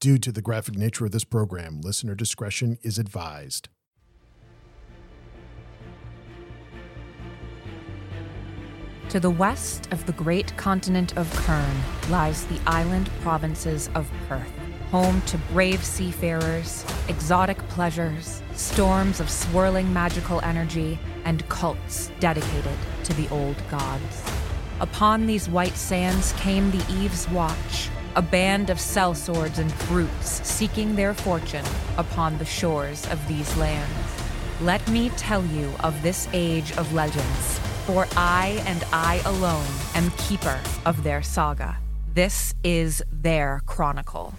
Due to the graphic nature of this program, listener discretion is advised. To the west of the great continent of Kern lies the island provinces of Perth, home to brave seafarers, exotic pleasures, storms of swirling magical energy, and cults dedicated to the old gods. Upon these white sands came the Eve's Watch, a band of sellswords and brutes seeking their fortune upon the shores of these lands. Let me tell you of this age of legends, for I and I alone am keeper of their saga. This is their chronicle.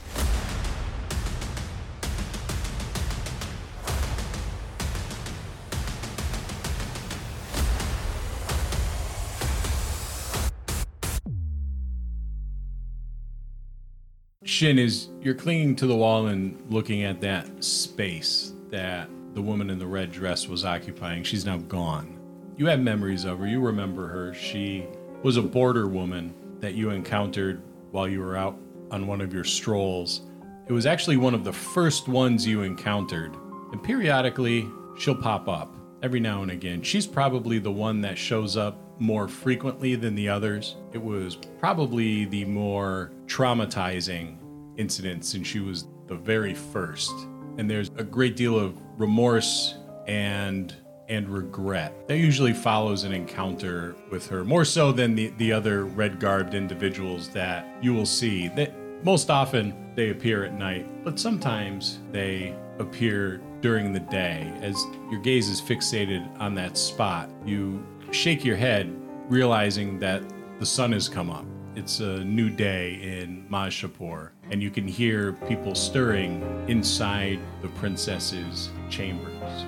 Shynn is you're clinging to the wall and looking at that space that the woman in the red dress was occupying. She's now gone. You have memories of her. You remember her. She was a border woman that you encountered while you were out on one of your strolls. It was actually one of the first ones you encountered. And periodically, she'll pop up every now and again. She's probably the one that shows up more frequently than the others. It was probably the more traumatizing incident since she was the very first. And there's a great deal of remorse and and regret that usually follows an encounter with her more so than the, the other red garbed individuals that you will see that most often they appear at night but sometimes they appear during the day. As your gaze is fixated on that spot you shake your head realizing that the sun has come up. It's a new day in Majapur, and you can hear people stirring inside the princess's chambers.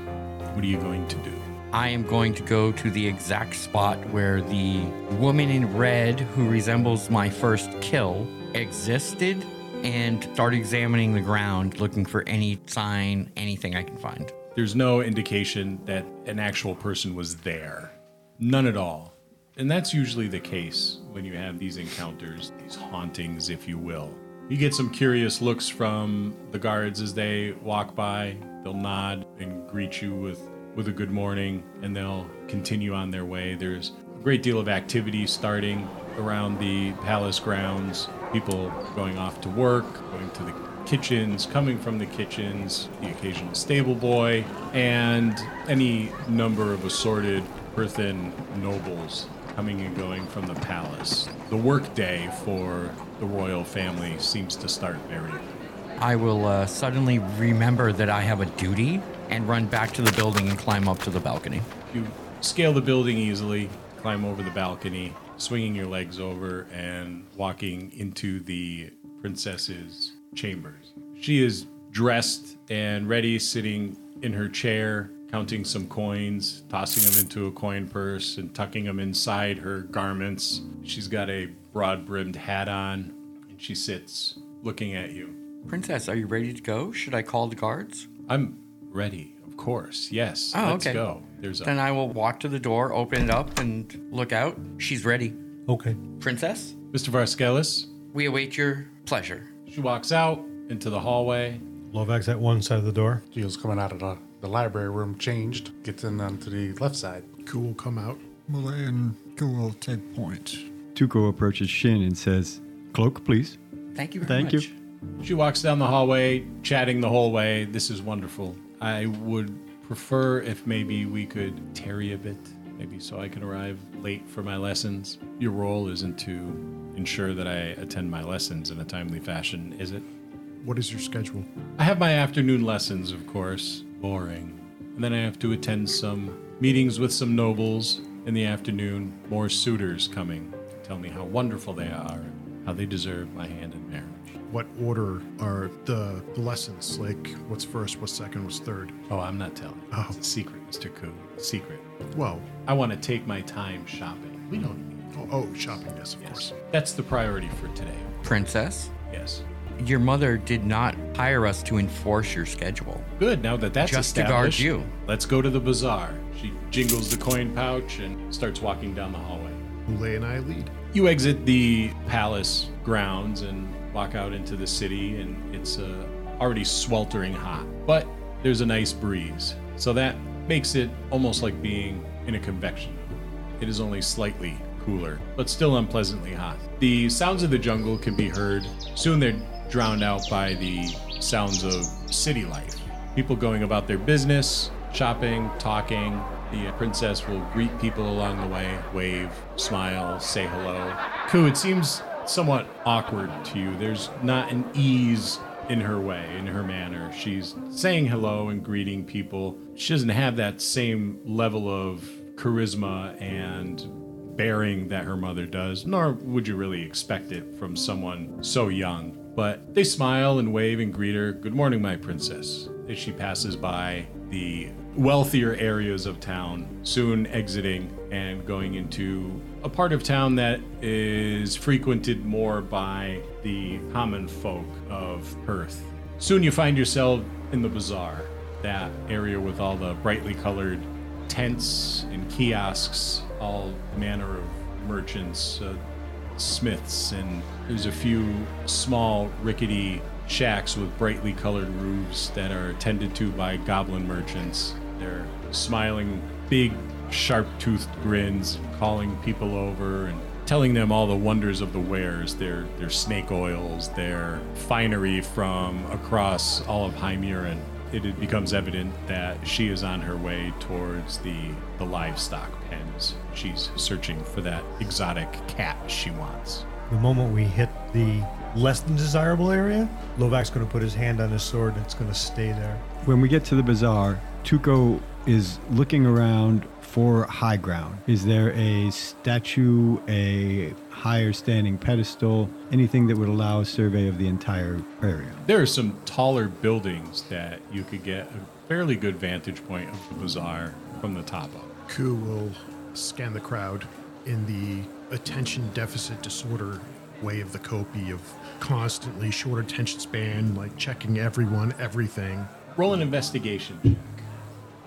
What are you going to do? I am going to go to the exact spot where the woman in red, who resembles my first kill, existed and start examining the ground, looking for any sign, anything I can find. There's no indication that an actual person was there. None at all. And that's usually the case when you have these encounters, these hauntings, if you will. You get some curious looks from the guards as they walk by. They'll nod and greet you with, with a good morning, and they'll continue on their way. There's a great deal of activity starting around the palace grounds. People going off to work, going to the kitchens, coming from the kitchens, the occasional stable boy, and any number of assorted Perthan nobles coming and going from the palace. The workday for the royal family seems to start very. I will uh, suddenly remember that I have a duty and run back to the building and climb up to the balcony. You scale the building easily, climb over the balcony, swinging your legs over and walking into the princess's chambers. She is dressed and ready, sitting in her chair, counting some coins, tossing them into a coin purse, and tucking them inside her garments. She's got a broad brimmed hat on, and she sits looking at you. Princess, are you ready to go? Should I call the guards? I'm ready, of course. Yes. Oh, let's okay. go. There's a Then I will walk to the door, open it up, and look out. She's ready. Okay. Princess, Mr. Varskelis. we await your pleasure. She walks out into the hallway. Lovak's at one side of the door. Gio's coming out of the, the library room, changed, gets in onto the left side. Ku will come out. Malay and Ku will take point. Tuko approaches Shynn and says, Cloak, please. Thank you very Thank you. She walks down the hallway, chatting the whole way. This is wonderful. I would prefer if maybe we could tarry a bit, maybe so I can arrive late for my lessons. Your role isn't to ensure that I attend my lessons in a timely fashion, is it? What is your schedule? I have my afternoon lessons, of course. Boring. And then I have to attend some meetings with some nobles in the afternoon. More suitors coming to tell me how wonderful they are, and how they deserve my hand in marriage. What order are the, the lessons? Like, what's first, what's second, what's third? Oh, I'm not telling. Oh. It's a secret, Mr. Ku. Secret. Well, I want to take my time shopping. We don't oh, oh shopping, yes, of Yes. course. That's the priority for today. Princess, Yes. Your mother did not hire us to enforce your schedule. Good. Now that that's Just to guard established, you. let's go to the bazaar. She jingles the coin pouch and starts walking down the hallway. Boulay and I lead. You exit the palace grounds and walk out into the city, and it's uh, already sweltering hot, but there's a nice breeze. So that makes it almost like being in a convection oven. It is only slightly cooler, but still unpleasantly hot. The sounds of the jungle can be heard. Soon they're drowned out by the sounds of city life. People going about their business, shopping, talking. The princess will greet people along the way, wave, smile, say hello. Ku, it seems somewhat awkward to you. There's not an ease in her way, in her manner. She's saying hello and greeting people. She doesn't have that same level of charisma and bearing that her mother does, nor would you really expect it from someone so young. But they smile and wave and greet her. Good morning, my princess. As she passes by the wealthier areas of town, soon exiting and going into a part of town that is frequented more by the common folk of Perth. Soon you find yourself in the bazaar, that area with all the brightly colored tents and kiosks, all manner of merchants, uh, smiths, and there's a few small rickety shacks with brightly colored roofs that are tended to by goblin merchants. They're smiling big, sharp toothed grins, calling people over and telling them all the wonders of the wares their, their snake oils, their finery from across all of Hymerin. It it becomes evident that she is on her way towards the, the livestock pens. She's searching for that exotic cat she wants. The moment we hit the less than desirable area, Lovak's going to put his hand on his sword and it's going to stay there. When we get to the bazaar, Tuco is looking around for high ground. Is there a statue, a higher standing pedestal, anything that would allow a survey of the entire area? There are some taller buildings that you could get a fairly good vantage point of the bazaar from the top of. Ku will scan the crowd in the attention deficit disorder way of the Kopi of constantly short attention span, like checking everyone, everything. Roll an investigation check.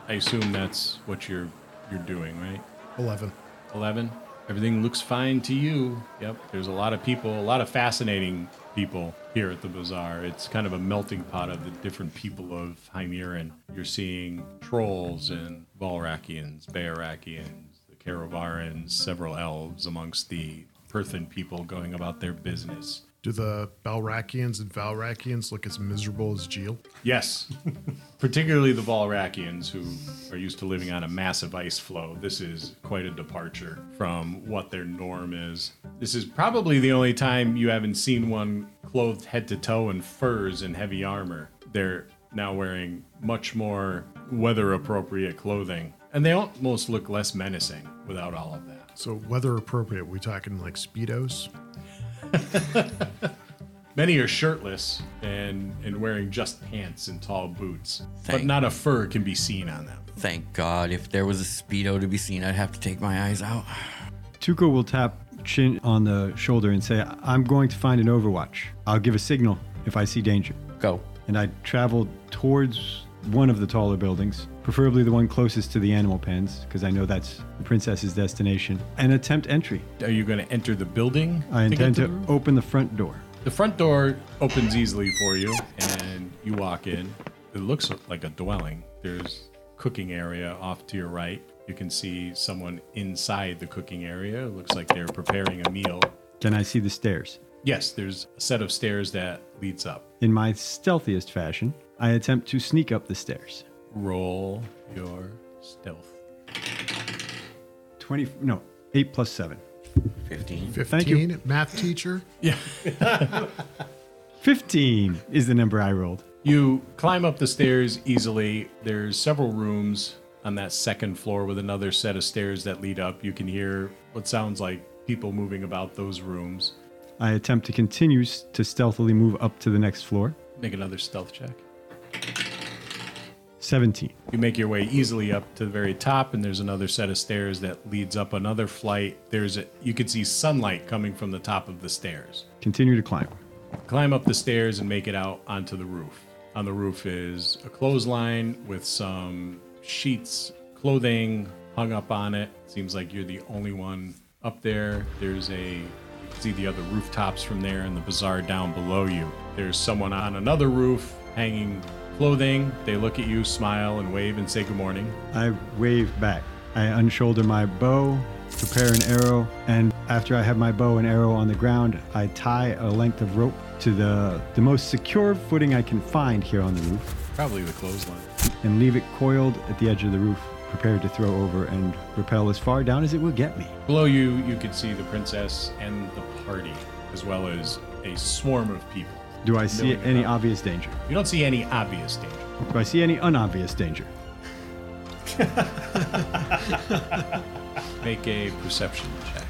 I assume that's what you're you're doing, right? 11. 11. Everything looks fine to you. Yep. There's a lot of people, a lot of fascinating people here at the bazaar. It's kind of a melting pot of the different people of Hymerin. You're seeing trolls and Valrakians, Bayarakians, the Karavarans, several elves amongst the Perthan people going about their business. Do the Balrakians and Valrakians look as miserable as Jeel? Yes, particularly the Valrakians, who are used to living on a massive ice floe. This is quite a departure from what their norm is. This is probably the only time you haven't seen one clothed head to toe in furs and heavy armor. They're now wearing much more weather appropriate clothing, and they almost look less menacing without all of that. So, weather appropriate, we talking like Speedos? Many are shirtless and, and wearing just pants and tall boots, but not a fur can be seen on them. Thank God. If there was a Speedo to be seen, I'd have to take my eyes out. Tuco will tap Shynn on the shoulder and say, I'm going to find an overwatch. I'll give a signal if I see danger. Go. And I travel towards one of the taller buildings, preferably the one closest to the animal pens, because I know that's the princess's destination, and attempt entry. Are you going to enter the building? I intend to open the front door. The front door opens easily for you, and you walk in. It looks like a dwelling. There's cooking area off to your right. You can see someone inside the cooking area. It looks like they're preparing a meal. Can I see the stairs? Yes, there's a set of stairs that leads up. In my stealthiest fashion, I attempt to sneak up the stairs. Roll your stealth. 20, no, 8 plus 7. 15. 15? Math teacher? Yeah. 15 is the number I rolled. You climb up the stairs easily. There's several rooms on that second floor with another set of stairs that lead up. You can hear what sounds like people moving about those rooms. I attempt to continue to stealthily move up to the next floor. Make another stealth check. 17. You make your way easily up to the very top, and there's another set of stairs that leads up another flight. There's a you can see sunlight coming from the top of the stairs. Continue to climb. Climb up the stairs and make it out onto the roof. On the roof is a clothesline with some sheets, clothing hung up on it. Seems like you're the only one up there. There's a you can see the other rooftops from there and the bazaar down below you. There's someone on another roof hanging clothing. They look at you, smile, and wave and say good morning. I wave back. I unshoulder my bow, prepare an arrow, and after I have my bow and arrow on the ground, I tie a length of rope to the, the most secure footing I can find here on the roof Probably the clothesline. and leave it coiled at the edge of the roof, prepared to throw over and rappel as far down as it will get me. Below you, you could see the princess and the party, as well as a swarm of people. Do I see any obvious danger? You don't see any obvious danger. Do I see any unobvious danger? Make a perception check.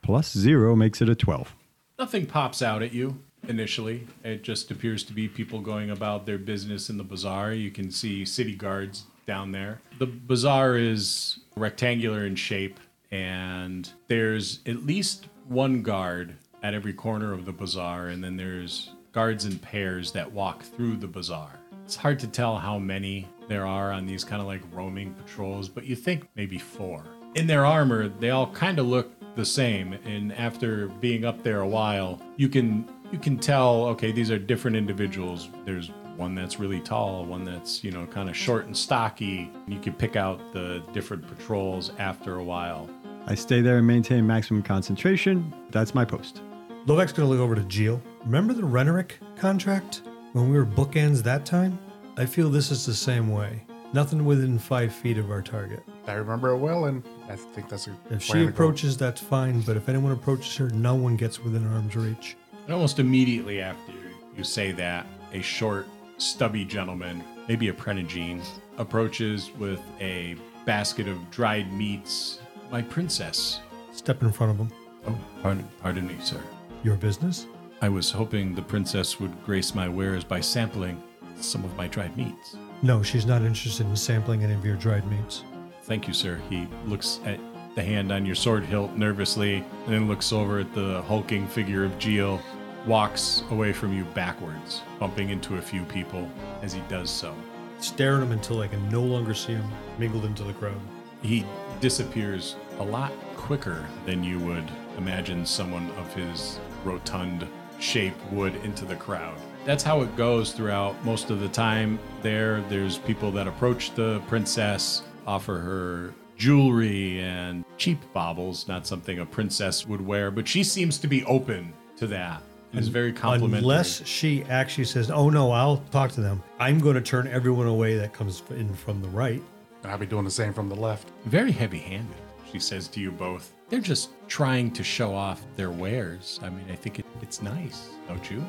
Plus zero makes it a 12. Nothing pops out at you initially. It just appears to be people going about their business in the bazaar. You can see city guards down there. The bazaar is rectangular in shape, and there's at least one guard at every corner of the bazaar, and then there's guards in pairs that walk through the bazaar. It's hard to tell how many there are on these kind of like roaming patrols, but you think maybe four. In their armor, they all kind of look the same, and after being up there a while, you can you can tell okay, these are different individuals. There's one that's really tall, one that's, you know, kind of short and stocky. You can pick out the different patrols after a while. I stay there and maintain maximum concentration. That's my post. Lovak's going to look over to Geo. Remember the Renerick contract? When we were bookends that time? I feel this is the same way. Nothing within five feet of our target. I remember it well, and I think that's a If plan she to go. approaches, that's fine, but if anyone approaches her, no one gets within arm's reach. And almost immediately after you say that, a short, stubby gentleman, maybe a Prenagine, approaches with a basket of dried meats. My princess. Step in front of him. Oh, pardon, pardon me, sir. Your business? I was hoping the princess would grace my wares by sampling some of my dried meats. No, she's not interested in sampling any of your dried meats. Thank you, sir. He looks at the hand on your sword hilt nervously, and then looks over at the hulking figure of Geo, walks away from you backwards, bumping into a few people as he does so. Stare at him until I can no longer see him mingled into the crowd. He disappears a lot quicker than you would imagine someone of his rotund shape would into the crowd. That's how it goes throughout most of the time there. There's people that approach the princess, offer her jewelry and cheap baubles, not something a princess would wear, but she seems to be open to that. And is very complimentary. Unless she actually says, "Oh no, I'll talk to them." I'm going to turn everyone away that comes in from the right. I'll be doing the same from the left. Very heavy handed, she says to you both. They're just trying to show off their wares. I mean, I think it, it's nice, don't you?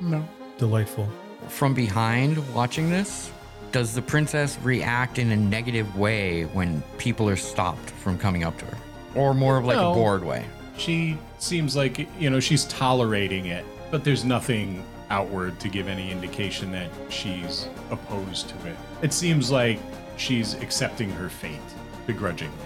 No. Delightful. From behind, watching this, does the princess react in a negative way when people are stopped from coming up to her? Or more of like No. a bored way? She seems like, you know, she's tolerating it, but there's nothing outward to give any indication that she's opposed to it. It seems like she's accepting her fate begrudgingly.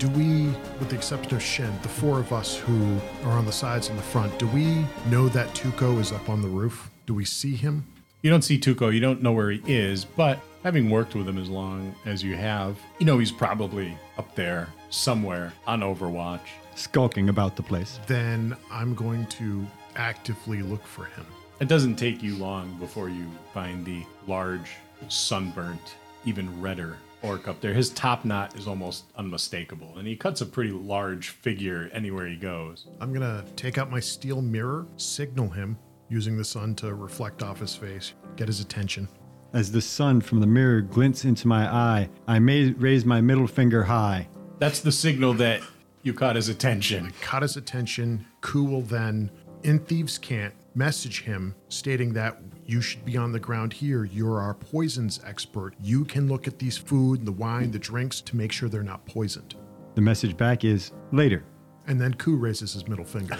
Do we, with the exception of Shynn, the four of us who are on the sides and the front, do we know that Tuco is up on the roof? Do we see him? You don't see Tuco, you don't know where he is, but having worked with him as long as you have, you know he's probably up there somewhere on Overwatch. Skulking about the place. Then I'm going to actively look for him. It doesn't take you long before you find the large, sunburnt, even redder orc up there. His top knot is almost unmistakable, and he cuts a pretty large figure anywhere he goes. I'm going to take out my steel mirror, signal him using the sun to reflect off his face, get his attention. As the sun from the mirror glints into my eye, I may raise my middle finger high. That's the signal that you caught his attention. Caught his attention. Ku will then, in Thieves' Cant, message him stating that you should be on the ground here. You're our poisons expert. You can look at these food, the wine, the drinks to make sure they're not poisoned. The message back is later. And then Ku raises his middle finger.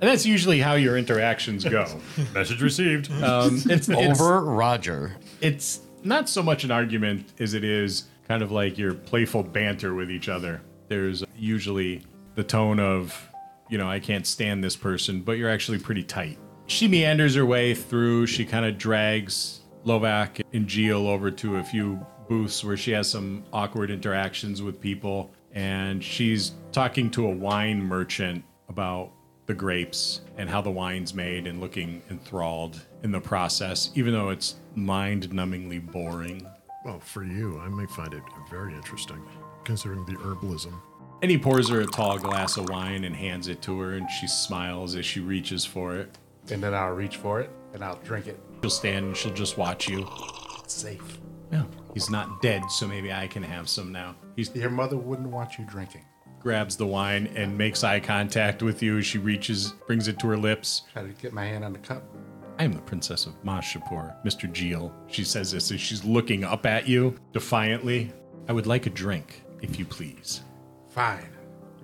And that's usually how your interactions go. Message received. Um, it's, it's, Over Roger. it's not so much an argument as it is kind of like your playful banter with each other. There's usually the tone of, you know, I can't stand this person, but you're actually pretty tight. She meanders her way through. She kind of drags Lovak and Geo over to a few booths where she has some awkward interactions with people. and she's talking to a wine merchant about the grapes and how the wine's made and looking enthralled in the process, even though it's mind numbingly boring. Well, for you, I may find it very interesting, considering the herbalism. And he pours her a tall glass of wine and hands it to her, and she smiles as she reaches for it. And then I'll reach for it and I'll drink it. She'll stand and she'll just watch you. It's safe. Yeah. He's not dead, so maybe I can have some now. He Your mother wouldn't want you drinking. grabs the wine and makes eye contact with you as she reaches, brings it to her lips. Try to get my hand on the cup. I am the princess of Mashapur, Mr. Jeel. She says this as she's looking up at you defiantly. I would like a drink, if you please. Fine.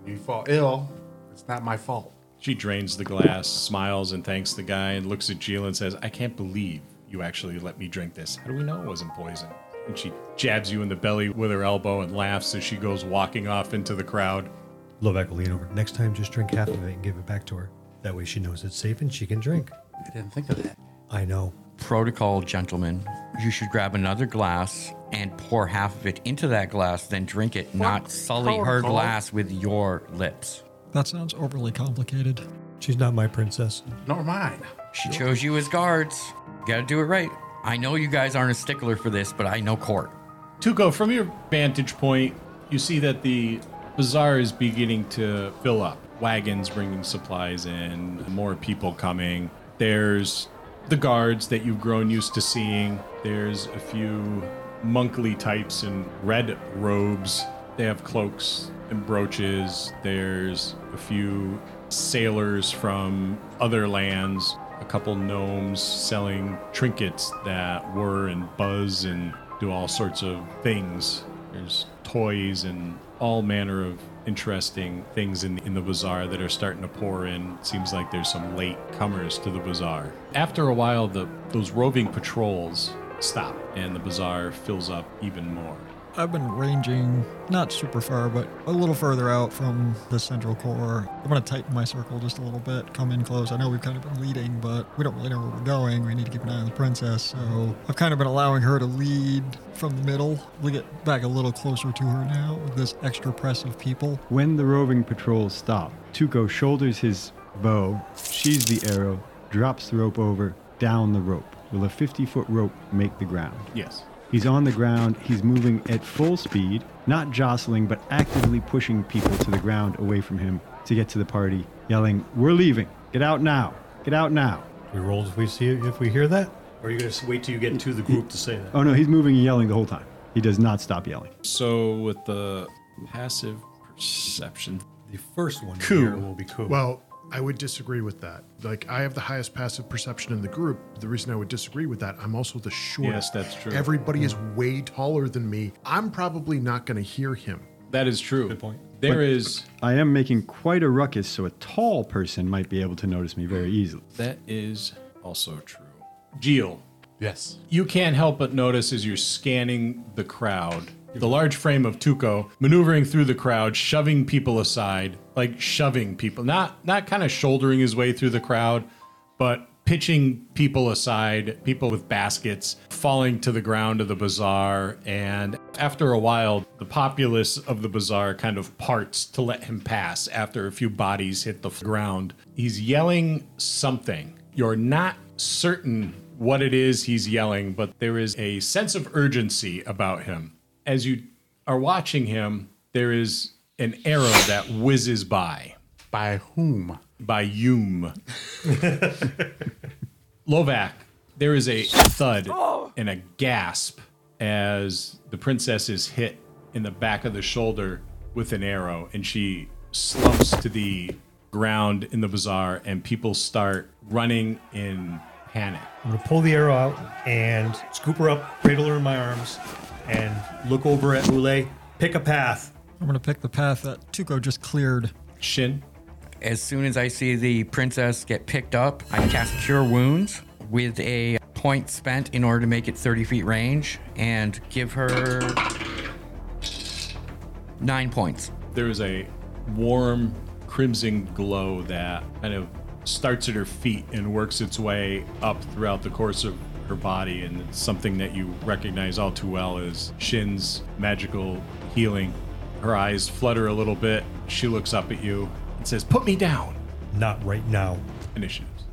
When you fall ill, it's not my fault. She drains the glass, smiles, and thanks the guy, and looks at Jeel and says, I can't believe you actually let me drink this. How do we know it wasn't poison? And she jabs you in the belly with her elbow and laughs as she goes walking off into the crowd. Lovak will lean over. Next time, just drink half of it and give it back to her. That way she knows it's safe and she can drink. I didn't think of that. I know. Protocol, gentlemen. You should grab another glass and pour half of it into that glass, then drink it, not sully her glass with your lips. That sounds overly complicated. She's not my princess. Nor mine. She chose you as guards. You Gotta do it right. I know you guys aren't a stickler for this, but I know court. Tuco, from your vantage point, you see that the bazaar is beginning to fill up. Wagons bringing supplies in, more people coming. There's the guards that you've grown used to seeing. There's a few monkly types in red robes. They have cloaks and brooches. There's a few sailors from other lands, a couple gnomes selling trinkets that whir and buzz and do all sorts of things. There's toys and all manner of interesting things in, in the bazaar that are starting to pour in. Seems like there's some late comers to the bazaar. After a while, the those roving patrols stop and the bazaar fills up even more. I've been ranging not super far, but a little further out from the central core. I'm going to tighten my circle just a little bit, come in close. I know we've kind of been leading, but we don't really know where we're going. We need to keep an eye on the princess. So I've kind of been allowing her to lead from the middle. We get back a little closer to her now with this extra press of people. When the roving patrols stop, Tuco shoulders his bow, sheaths the arrow, drops the rope over, down the rope. Will a 50 foot rope make the ground? Yes. He's on the ground, he's moving at full speed, not jostling, but actively pushing people to the ground away from him to get to the party, yelling, We're leaving! Get out now! Get out now! We roll if we see if we hear that, or are you gonna wait till you get to the group to say that? Oh no, he's moving and yelling the whole time. He does not stop yelling. So with the passive perception, The first one Ku. here will be cool. Well, I would disagree with that. Like, I have the highest passive perception in the group. The reason I would disagree with that, I'm also the shortest. Yes, that's true. Everybody is mm-hmm. way taller than me. I'm probably not going to hear him. that is true. Good point. There is I am making quite a ruckus, so a tall person might be able to notice me very easily. that is also true. Jeel, Yes. you can't help but notice as you're scanning the crowd, the large frame of Tuco maneuvering through the crowd, shoving people aside, like shoving people, not not kind of shouldering his way through the crowd, but pitching people aside, people with baskets falling to the ground of the bazaar. And after a while, the populace of the bazaar kind of parts to let him pass after a few bodies hit the ground. He's yelling something. You're not certain what it is he's yelling, but there is a sense of urgency about him. As you are watching him, there is an arrow that whizzes by By whom? by Hume. Lovak, there is a thud oh. and a gasp as the princess is hit in the back of the shoulder with an arrow, and she slumps to the ground in the bazaar, and people start running in panic. I'm gonna pull the arrow out and scoop her up, cradle her in my arms, and look over at Mule. Pick a path. I'm going to pick the path that Tuco just cleared. Shynn, As soon as I see the princess get picked up, I cast Cure Wounds with a point spent in order to make it 30 feet range and give her nine points. there is a warm crimson glow that kind of starts at her feet and works its way up throughout the course of her body and something that you recognize all too well is Shynn's magical healing Her eyes flutter a little bit. She looks up at you and says, Put me down. Not right now. Initiatives.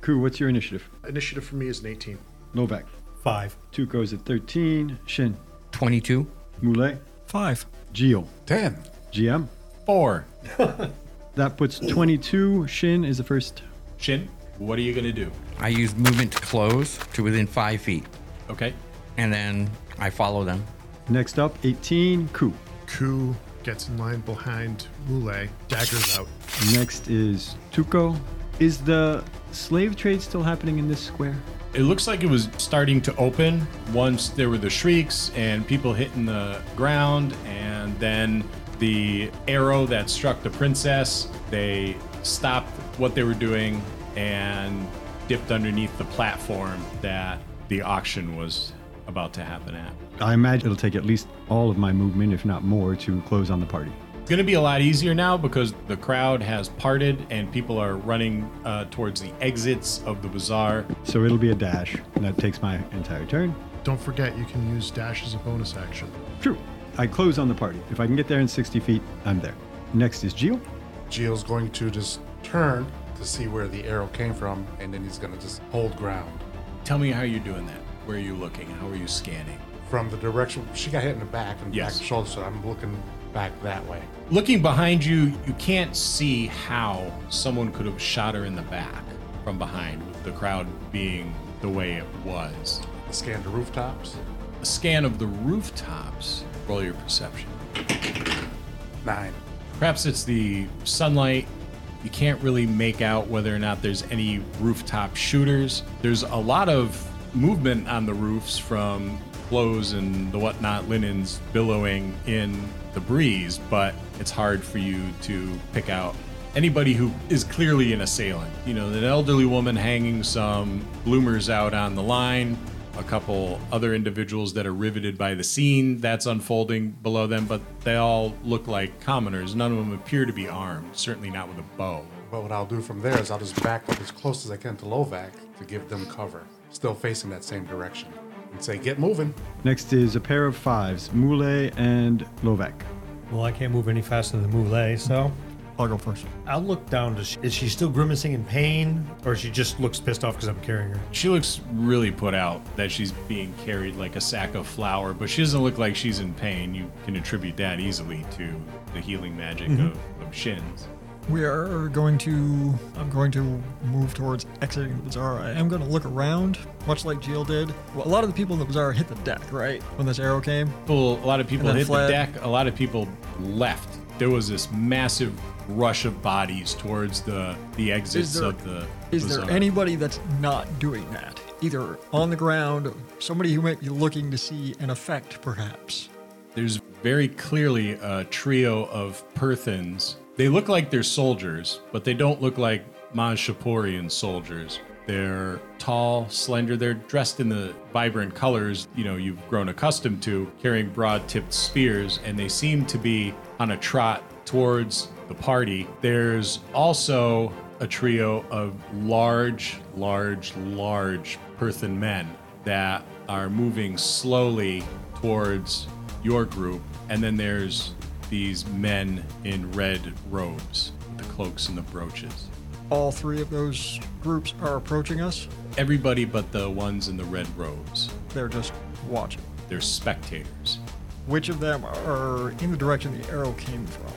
Crew, what's your initiative? Initiative for me is an 18. Lovak. Five. Tuco's at 13. Shynn. 22. Mule. Five. Gio. 10. GM. Four. That puts 22. Shynn is the first. Shynn, what are you going to do? I use movement to close to within five feet, Okay. and then I follow them. Next up, 18. Ku. Ku gets in line behind Mule, daggers out. Next is Tuco. Is the slave trade still happening in this square? It looks like it was starting to open once there were the shrieks and people hitting the ground, and then the arrow that struck the princess. They stopped what they were doing and dipped underneath the platform that the auction was about to happen at. I imagine it'll take at least all of my movement, if not more, to close on the party. It's going to be a lot easier now because the crowd has parted and people are running uh, towards the exits of the bazaar. So it'll be a dash, and that takes my entire turn. Don't forget, you can use dash as a bonus action. True. I close on the party. If I can get there in 60 feet, I'm there. Next is Geo. Gio's going to just turn to see where the arrow came from, and then he's going to just hold ground. Tell me how you're doing that. Where are you looking? How are you scanning? From the direction she got hit in the back and Yes. back shoulder, so I'm looking back that way. Looking behind you, you can't see how someone could have shot her in the back from behind, with the crowd being the way it was. A scan of the rooftops. A scan of the rooftops. Roll your perception. Nine. Perhaps it's the sunlight. You can't really make out whether or not there's any rooftop shooters. There's a lot of movement on the roofs from clothes and the whatnot linens billowing in the breeze, but it's hard for you to pick out anybody who is clearly an assailant. You know, an elderly woman hanging some bloomers out on the line, a couple other individuals that are riveted by the scene that's unfolding below them, but they all look like commoners. None of them appear to be armed, certainly not with a bow. But what I'll do from there is I'll just back up as close as I can to Lovak to give them cover, still facing that same direction, and say, "Get moving." Next is a pair of fives, Mule and Lovak. Well, I can't move any faster than Moulet, so I'll go first. I'll look down. To she, is she still grimacing in pain, or she just looks pissed off because I'm carrying her? She looks really put out that she's being carried like a sack of flour, but she doesn't look like she's in pain. You can attribute that easily to the healing magic mm-hmm. of, of Shynn's. We are going to. I'm going to move towards exiting the bazaar. I am going to look around, much like Jeel did. Well, a lot of the people in the bazaar hit the deck, right? When this arrow came. People, a lot of people hit fled. the deck. A lot of people left. There was this massive rush of bodies towards the the exits there- of the. Is there anybody that's not doing that? Either on the ground, somebody who might be looking to see an effect, perhaps. There's very clearly a trio of Perthans. They look like they're soldiers, but they don't look like manchaporian soldiers. They're tall, slender. They're dressed in the vibrant colors, you know, you've grown accustomed to, carrying broad-tipped spears, and they seem to be on a trot towards the party. There's also a trio of large, large, large Perthan men that are moving slowly towards your group. And then there's these men in red robes, the cloaks and the brooches. All three of those groups are approaching us. Everybody but the ones in the red robes. They're just watching. They're spectators. Which of them are in the direction the arrow came from?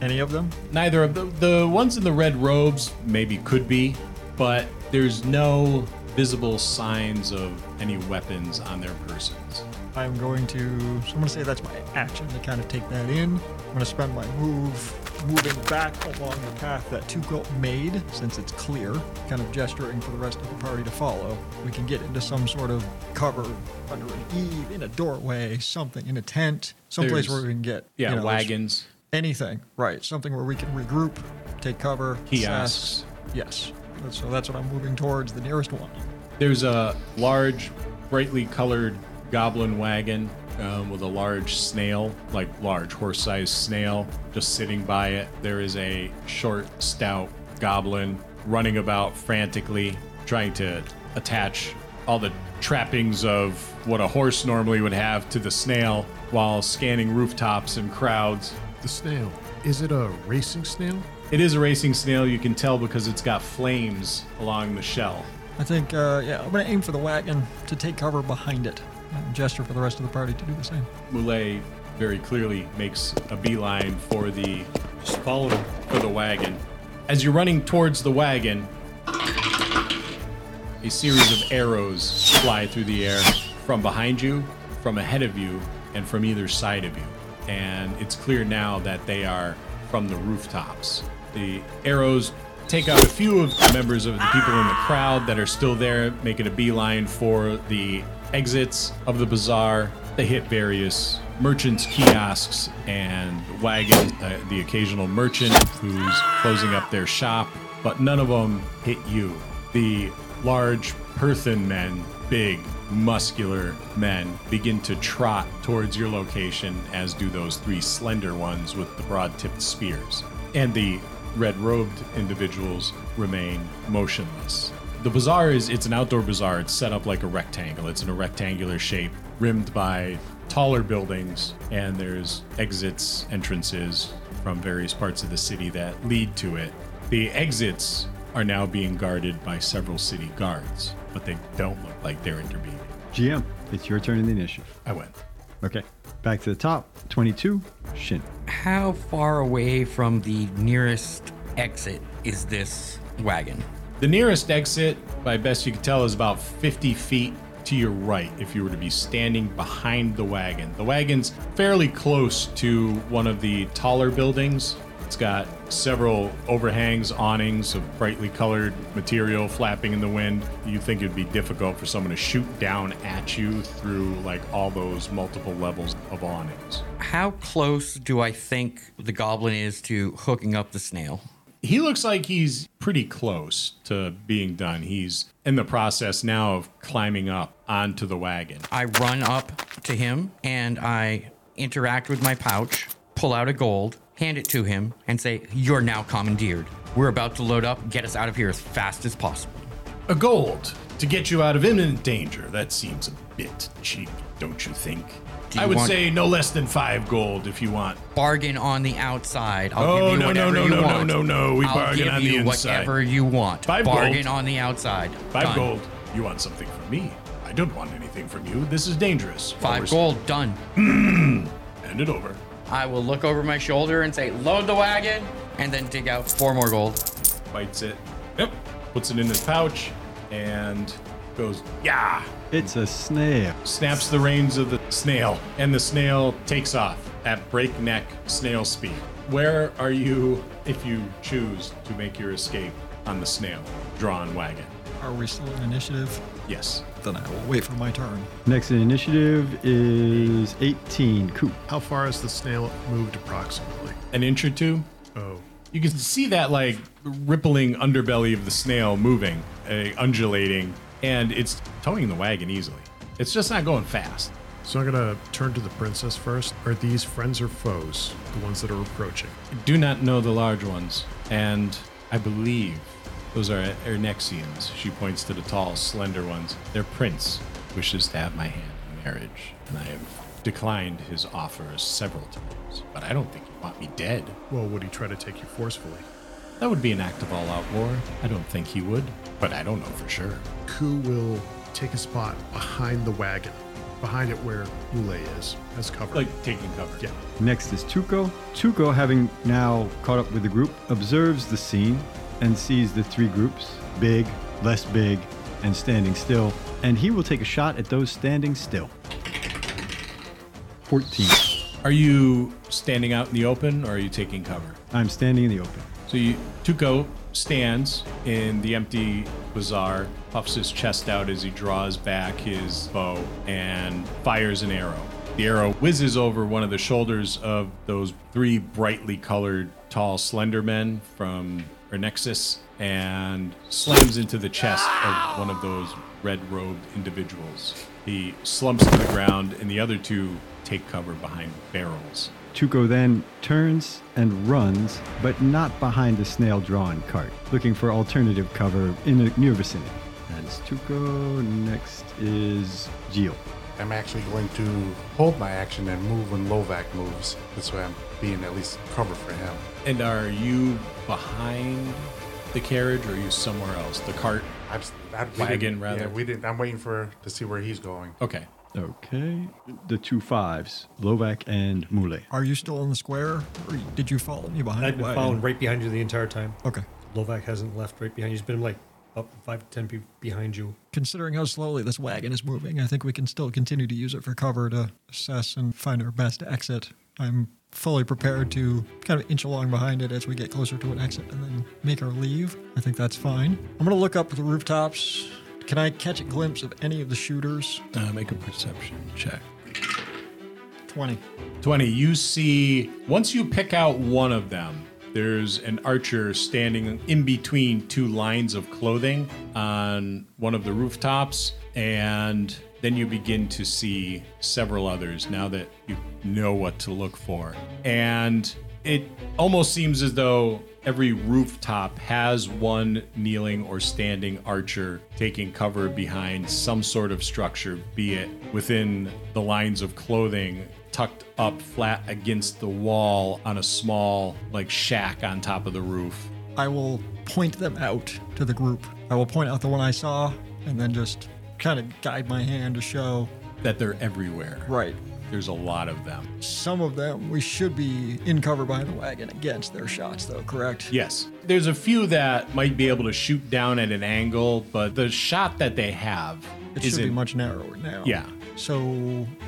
Any of them? Neither of the the ones in the red robes maybe could be, but there's no visible signs of any weapons on their persons. I'm going to. So I'm going to say that's my action to kind of take that in. I'm going to spend my move moving back along the path that Tuco made, since it's clear, kind of gesturing for the rest of the party to follow. We can get into some sort of cover under an eave, in a doorway, something, in a tent, someplace There's- where we can get Yeah, you know, wagons. Anything, right? Something where we can regroup, take cover. Kiosks. assess. Yes. So that's what I'm moving towards, the nearest one. There's a large, brightly colored goblin wagon um, with a large snail, like large horse-sized snail, just sitting by it. There is a short, stout goblin running about frantically, trying to attach all the trappings of what a horse normally would have to the snail while scanning rooftops and crowds. The snail. Is it a racing snail? It is a racing snail, you can tell because it's got flames along the shell. I think, uh, yeah, I'm going to aim for the wagon to take cover behind it. And gesture for the rest of the party to do the same. Moulet very clearly makes a beeline for the Just follow him. for the wagon. As you're running towards the wagon, a series of arrows fly through the air from behind you, from ahead of you, and from either side of you. And it's clear now that they are from the rooftops. The arrows take out a few of the members of the people in the crowd that are still there, making a beeline for the exits of the bazaar. They hit various merchants' kiosks and wagons, uh, the occasional merchant who's closing up their shop, but none of them hit you. The large Perthan men, big, muscular men, begin to trot towards your location, as do those three slender ones with the broad tipped spears. And the red robed individuals remain motionless. The bazaar is it's an outdoor bazaar. It's set up like a rectangle. It's in a rectangular shape, rimmed by taller buildings, and there's exits, entrances from various parts of the city that lead to it. The exits are now being guarded by several city guards, but they don't look like they're intervening. GM, it's your turn in the initiative. I went. Okay. Back to the top. 22. Shynn. How far away from the nearest exit is this wagon? The nearest exit, by best you can tell, is about 50 feet to your right if you were to be standing behind the wagon. The wagon's fairly close to one of the taller buildings. It's got several overhangs, awnings of brightly colored material flapping in the wind. You think it'd be difficult for someone to shoot down at you through like all those multiple levels of awnings. How close do I think the goblin is to hooking up the snail? He looks like he's pretty close to being done. He's in the process now of climbing up onto the wagon. I run up to him and I interact with my pouch, pull out a gold, hand it to him, and say, You're now commandeered. We're about to load up, get us out of here as fast as possible. A gold to get you out of imminent danger. That seems a bit cheap, don't you think? Do you I would want- say no less than five gold if you want. Bargain on the outside. I'll Oh, give you no, no, whatever no, you no, no, want. no, no. We I'll bargain give on the you inside. whatever you want. Five Bargain gold. on the outside. Five Done. gold. You want something from me? I don't want anything from you. This is dangerous. Five gold. Done. Hand it over. I will look over my shoulder and say, Load the wagon, and then dig out four more gold. Bites it. Yep. Puts it in his pouch and goes, yeah. It's a snail. snaps the reins of the snail, and the snail takes off at breakneck snail speed. Where are you if you choose to make your escape on the snail drawn wagon? Are we still in initiative? Yes. Then I will wait for my turn. Next in initiative is 18. Ku. How far has the snail moved approximately? An inch or two? Oh, You can see that like rippling underbelly of the snail moving, uh, undulating, and it's towing the wagon easily. It's just not going fast. so I'm gonna turn to the princess first. Are these friends or foes? The ones that are approaching. I do not know the large ones, and I believe those are Ernexians. She points to the tall, slender ones. Their prince wishes to have my hand in marriage, and I have declined his offers several times. But I don't think he want me dead. Well, would he try to take you forcefully? That would be an act of all-out war. I don't think he would, but I don't know for sure. Ku will take a spot behind the wagon, behind it where Ule is, as cover. Like taking cover. yeah. Next is Tuco. Tuco, having now caught up with the group, observes the scene and sees the three groups big, less big, and standing still. And he will take a shot at those standing still. 14. Are you standing out in the open, or are you taking cover? I'm standing in the open. So you, Tuco stands in the empty bazaar, puffs his chest out as he draws back his bow and fires an arrow. The arrow whizzes over one of the shoulders of those three brightly colored, tall, slender men from Ernexus and slams into the chest of one of those red robed individuals. He slumps to the ground, and the other two take cover behind barrels. Tuco then turns and runs, but not behind the snail drawn cart, looking for alternative cover in the near vicinity. And is Tuco. Next is Geo. I'm actually going to hold my action and move when Lovak moves. This way I'm being at least cover for him. And are you behind the carriage or are you somewhere else? The cart? I'm, s- I, we Wagon, rather. Yeah, we didn't. I'm waiting for to see where he's going. Okay. Okay. The two fives, Lovak and Mule. Are you still in the square, or did you follow me behind I've the been wagon? following right behind you the entire time. Okay. Lovak hasn't left right behind you. He's been like up five to ten feet behind you. Considering how slowly this wagon is moving, I think we can still continue to use it for cover to assess and find our best exit. I'm fully prepared to kind of inch along behind it as we get closer to an exit and then make our leave. I think that's fine. I'm going to look up the rooftops. Can I catch a glimpse of any of the shooters? Uh, make a perception check. 20. 20. You see, once you pick out one of them, there's an archer standing in between two lines of clothing on one of the rooftops. And then you begin to see several others now that you know what to look for. And it almost seems as though every rooftop has one kneeling or standing archer taking cover behind some sort of structure, be it within the lines of clothing tucked up flat against the wall on a small like shack on top of the roof. I will point them out to the group. I will point out the one I saw and then just kind of guide my hand to show. That they're everywhere. Right. There's a lot of them. Some of them we should be in cover behind the wagon against their shots, though, correct? Yes. There's a few that might be able to shoot down at an angle, but the shot that they have It should be much narrower now. Yeah. So,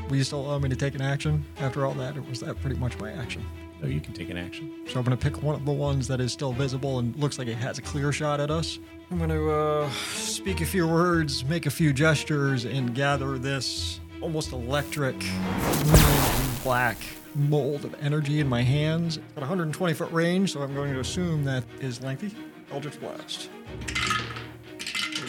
will you still allow me to take an action after all that, or was that pretty much my action? Oh, you can take an action. So I'm gonna pick one of the ones that is still visible and looks like it has a clear shot at us. I'm gonna uh, speak a few words, make a few gestures, and gather this almost electric, black mold of energy in my hands. It's got 120 foot range, so I'm going to assume that is lengthy. Eldritch Blast.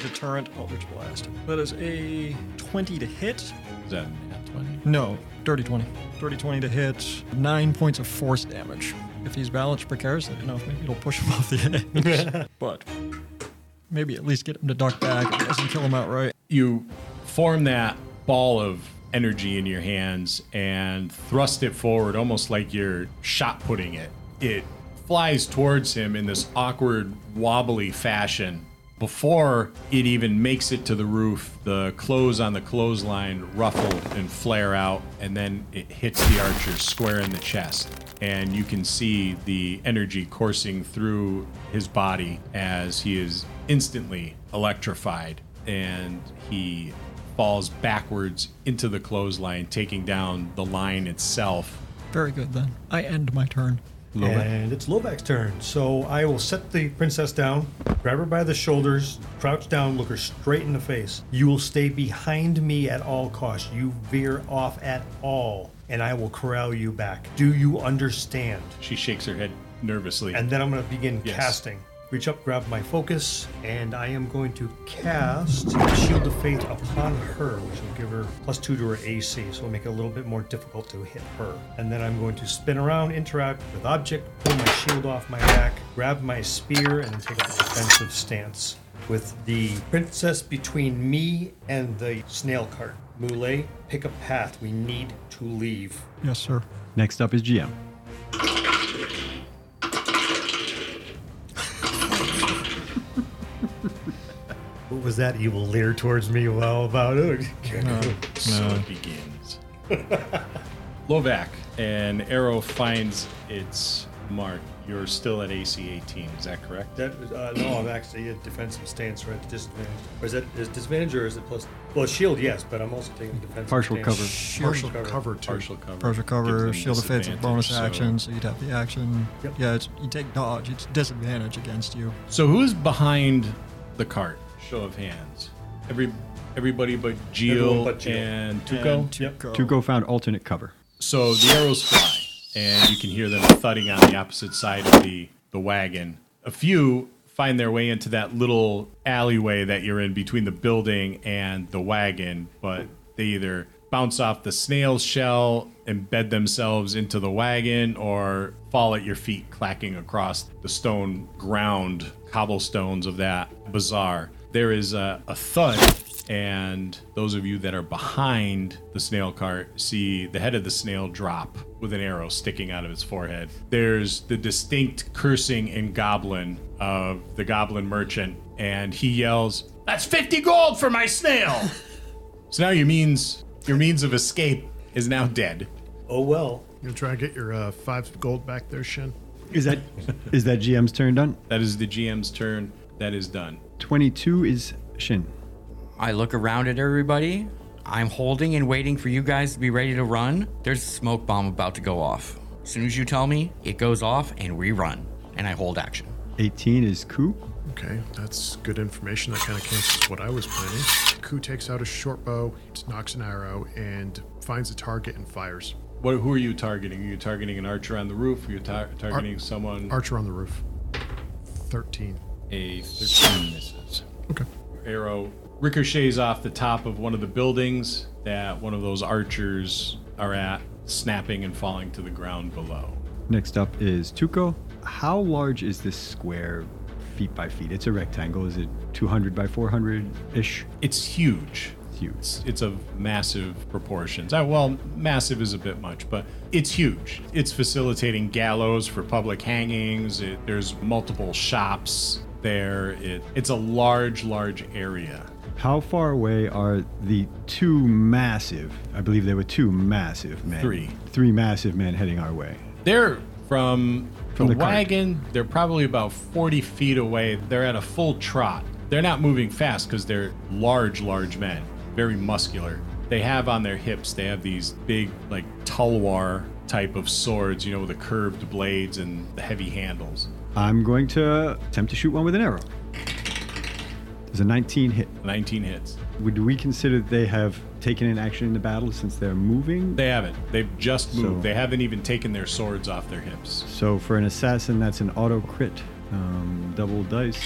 Deterrent Eldritch Blast. That is a 20 to hit. Is that a 20? No, dirty 20. Dirty 20 to hit. Nine points of force damage. If he's balanced precariously enough, maybe it'll push him off the edge. but maybe at least get him to duck back. It doesn't kill him outright. you form that ball of energy in your hands and thrust it forward almost like you're shot putting it. It flies towards him in this awkward, wobbly fashion. Before it even makes it to the roof, the clothes on the clothesline ruffle and flare out, and then it hits the archer square in the chest. And you can see the energy coursing through his body as he is instantly electrified and he falls backwards into the clothesline, taking down the line itself. Very good then. I end my turn. And it's Lovak's turn. So I will set the princess down, grab her by the shoulders, crouch down, look her straight in the face. You will stay behind me at all costs. You veer off at all, and I will corral you back. Do you understand? She shakes her head nervously. And then I'm going to begin Yes. casting. Reach up, grab my focus, and I am going to cast Shield of Faith upon her, which will give her plus two to her AC, so it'll make it a little bit more difficult to hit her. And then I'm going to spin around, interact with object, pull my shield off my back, grab my spear, and then take a defensive stance. With the princess between me and the snail cart. Mule, pick a path. We need to leave. Yes, sir. Next up is GM. Was that evil leer towards me well about it? so it begins. Lovak, an arrow finds its mark. You're still at AC 18, is that correct? That uh, no, I'm actually at defensive stance, right? Disadvantage. Or is that is disadvantage or is it plus? Well, shield, yes, but I'm also taking defensive. Partial stance. cover. Shield Partial cover. cover. Cover too. Partial cover. Partial cover, shield of bonus disadvantage, so- action, so you'd have the action. Yep. Yeah, it's, you take dodge, it's disadvantage against you. So who's behind the cart? Show of hands. Every everybody but Jeel Everyone but Jeel. and Tuco. And Yep. Tuco. Tuco found alternate cover. So the arrows fly, and you can hear them thudding on the opposite side of the, the wagon. A few find their way into that little alleyway that you're in between the building and the wagon, but they either bounce off the snail shell, embed themselves into the wagon, or fall at your feet, clacking across the stone ground, cobblestones of that bazaar. There is a, a thud, and those of you that are behind the snail cart see the head of the snail drop with an arrow sticking out of its forehead. There's the distinct cursing and goblin of the goblin merchant, and he yells, That's 50 gold for my snail! so now your means your means of escape is now dead. Oh well. You gonna try and get your uh, five gold back there, Shynn? Is that is that GM's turn done? That is the GM's turn. That is done. 22 is Shynn. I look around at everybody. I'm holding and waiting for you guys to be ready to run. There's a smoke bomb about to go off. As soon as you tell me, it goes off and we run. And I hold action. 18 is Ku. Okay, that's good information. That kind of cancels what I was planning. Ku takes out a short bow, knocks an arrow, and finds a target and fires. What? Who are you targeting? Are you targeting an archer on the roof? Are you tar- targeting someone? Archer on the roof. 13. A 13 misses. Okay. Arrow ricochets off the top of one of the buildings that one of those archers are at, snapping and falling to the ground below. Next up is Tuko. How large is this square feet by feet? It's a rectangle. Is it 200 by 400 ish? It's huge. Huge. It's, it's of massive proportions. Uh, well, massive is a bit much, but it's huge. It's facilitating gallows for public hangings. It, there's multiple shops there. It, it's a large, large area. How far away are the two massive, I believe there were two massive men. Three. Three massive men heading our way. They're from, From the, the cart. wagon. They're probably about 40 feet away. They're at a full trot. They're not moving fast because they're large, large men, very muscular. They have on their hips, they have these big, like, tulwar type of swords, you know, with the curved blades and the heavy handles. I'm going to attempt to shoot one with an arrow. There's a 19 hit. 19 hits. Would we consider they have taken an action in the battle since they're moving? They haven't. They've just moved. So- they haven't even taken their swords off their hips. So for an assassin, that's an auto crit. Um, double dice.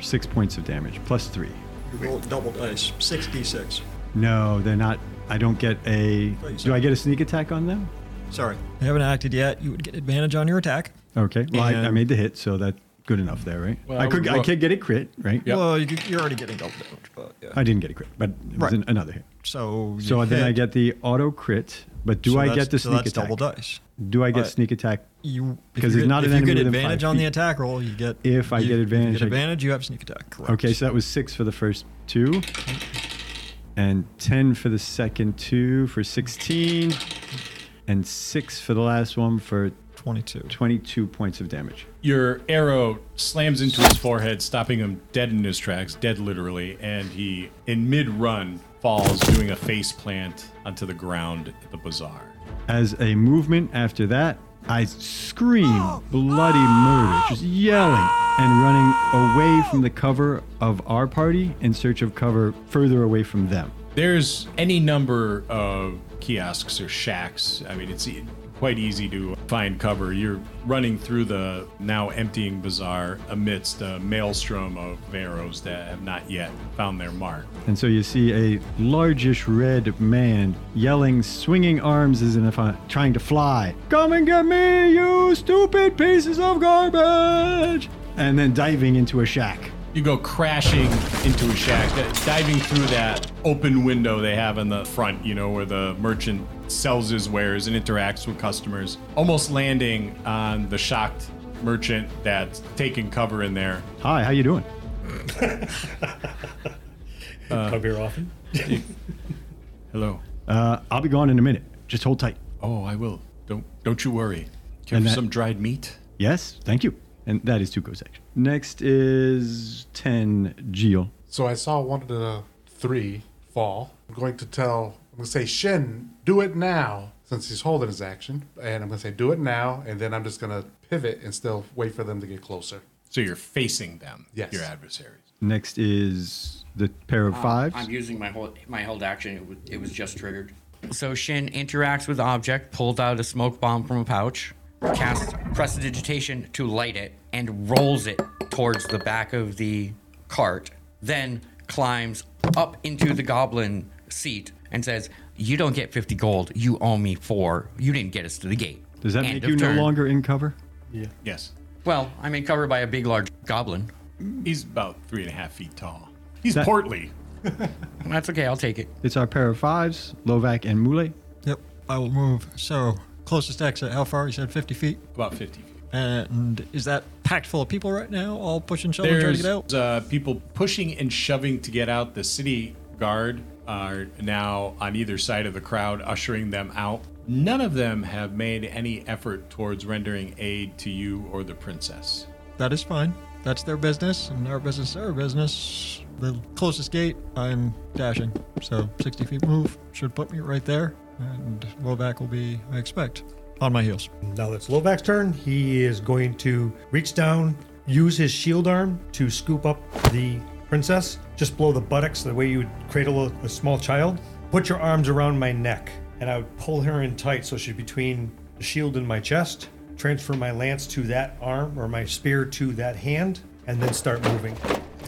Six points of damage, plus three. You roll double dice, 66. No, they're not. I don't get a. Do I get a sneak attack on them? Sorry. They haven't acted yet. You would get advantage on your attack. Okay. Well, I, I made the hit, so that's good enough there, right? Well, I could. I well- could get a crit, right? Yep. Well, you, you're already getting double damage, but yeah. I didn't get a crit, but it was Right. an, another hit. so you So then I hit. get the auto crit, but do So I that's- get the so sneak that's attack? double dice. Do I get But- sneak attack? You if Because you it's get- not an if you enemy get within five advantage on the feet. attack roll, you get. If I you- get if advantage, you get I- advantage, you have sneak attack. Correct. Okay, so that was six for the first two, and ten for the second two for sixteen, and six for the last one for 22. twenty-two points of damage. Your arrow slams into his forehead, stopping him dead in his tracks, dead literally, and he, in mid run, falls doing a face plant onto the ground at the bazaar. As a movement after that, I scream bloody murder, just yelling and running away from the cover of our party in search of cover further away from them. There's any number of kiosks or shacks. I mean, it's quite easy to find cover. You're running through the now emptying bazaar amidst a maelstrom of arrows that have not yet found their mark. And so you see a largish red man yelling, swinging arms as if uh, trying to fly. Come and get me, you stupid pieces of garbage! And then diving into a shack. You go crashing into a shack, diving through that open window they have in the front, you know, where the merchant sells his wares and interacts with customers, almost landing on the shocked merchant that's taking cover in there. Hi, how you doing? Come here often. Hello. Uh, I'll be gone in a minute. Just hold tight. Oh, I will. Don't don't you worry. Care And for that- some dried meat? Yes, thank you. And that is Tuco's action. Next is 10 Jeel. So I saw one of the three fall. I'm going to tell, I'm going to say, Shynn, do it now, since he's holding his action. And I'm going to say, do it now. And then I'm just going to pivot and still wait for them to get closer. So you're facing them, Yes. your adversaries. Next is the pair of ah, fives. I'm using my hold, my held action. It was, it was just triggered. So Shynn interacts with object, pulls out a smoke bomb from a pouch, casts prestidigitation to light it, and rolls it towards the back of the cart. Then climbs up into the goblin seat and says, You don't get 50 gold. You owe me four. You didn't get us to the gate. Does that End make of you turn." no longer in cover? Yeah. Yes. Well, I'm in cover by a big, large goblin. He's about three and a half feet tall. He's That- portly. That's okay. I'll take it. It's our pair of fives, Lovak and Mule. Yep, I will move. So, closest exit, how far? You said 50 feet? About 50 feet. And is that packed full of people right now, all pushing, shoving, trying to There's get out? uh, people pushing and shoving to get out. The city guard are now on either side of the crowd, ushering them out. None of them have made any effort towards rendering aid to you or the princess. That is fine. That's their business, and our business is our business. The closest gate, I'm dashing. So 60 feet move should put me right there, and Lovak will be, I expect, on my heels. Now it's Lovak's turn. He is going to reach down, use his shield arm to scoop up the princess, just below the buttocks, the way you would cradle a, a small child. Put your arms around my neck, and I would pull her in tight so she's between the shield and my chest. Transfer my lance to that arm or my spear to that hand, and then start moving.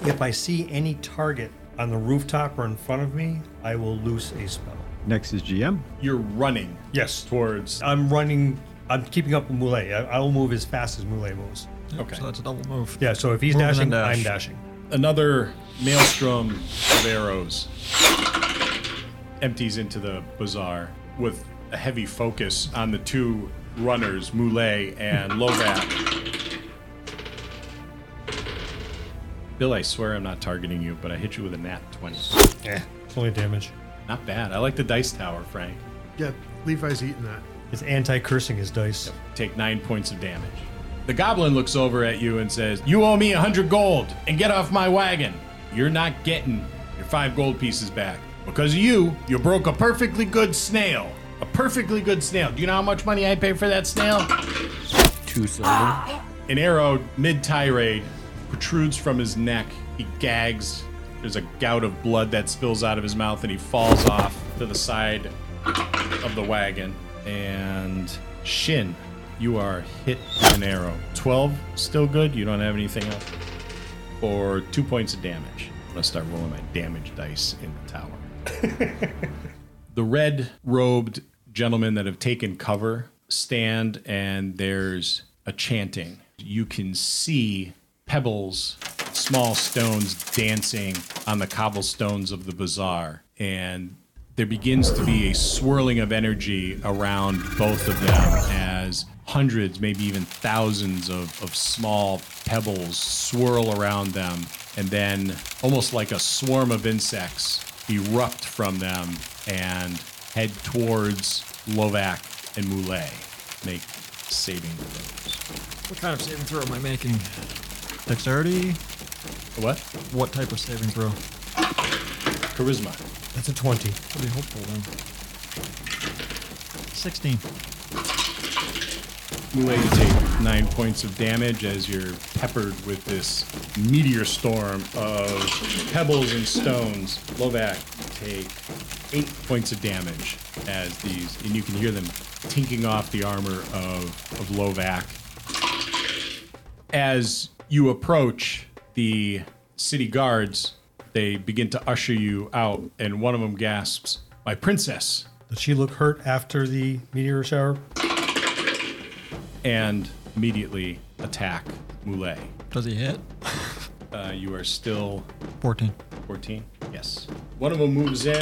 If I see any target on the rooftop or in front of me, I will loose a spell. Next is GM. You're running Yes. towards. I'm running. I'm keeping up with Mule. I, I will move as fast as Mule moves. Okay. So that's a double move. Yeah. So if he's Move dashing, then dash. I'm dashing. Another maelstrom of arrows empties into the bazaar with a heavy focus on the two runners, Mule and Lovak. Bill, I swear I'm not targeting you, but I hit you with a nat 20. Yeah, It's only damage. Not bad. I like the dice tower, Frank. Yeah, Levi's eating that. It's anti-cursing his dice. Take nine points of damage. The goblin looks over at you and says, You owe me a hundred gold and get off my wagon. You're not getting your five gold pieces back. Because of you, you broke a perfectly good snail. A perfectly good snail. Do you know how much money I pay for that snail? Two silver. An arrow mid tirade protrudes from his neck. He gags. There's a gout of blood that spills out of his mouth, and he falls off to the side of the wagon. And Shynn, you are hit with an arrow. 12, still good. You don't have anything else. Or two points of damage. I'm going to start rolling my damage dice in the tower. the red robed gentlemen that have taken cover stand and there's a chanting. You can see pebbles, small stones dancing on the cobblestones of the bazaar. And there begins to be a swirling of energy around both of them as hundreds, maybe even thousands of, of small pebbles swirl around them. And then, almost like a swarm of insects, erupt from them and head towards Lovak and Moulet. Make saving throws. What kind of saving throw am I making? Dexterity? What? What type of saving throw? Charisma. That's a 20. Pretty hopeful then. 16. Moulet, you take nine points of damage as you're peppered with this meteor storm of pebbles and stones. Lovak, take eight points of damage as these, and you can hear them tinking off the armor of, of Lovak. As you approach the city guards, they begin to usher you out, and one of them gasps, My princess! Does she look hurt after the meteor shower? and immediately attack Moulet. Does he hit? Uh, you are still 14. 14? Yes. One of them moves in,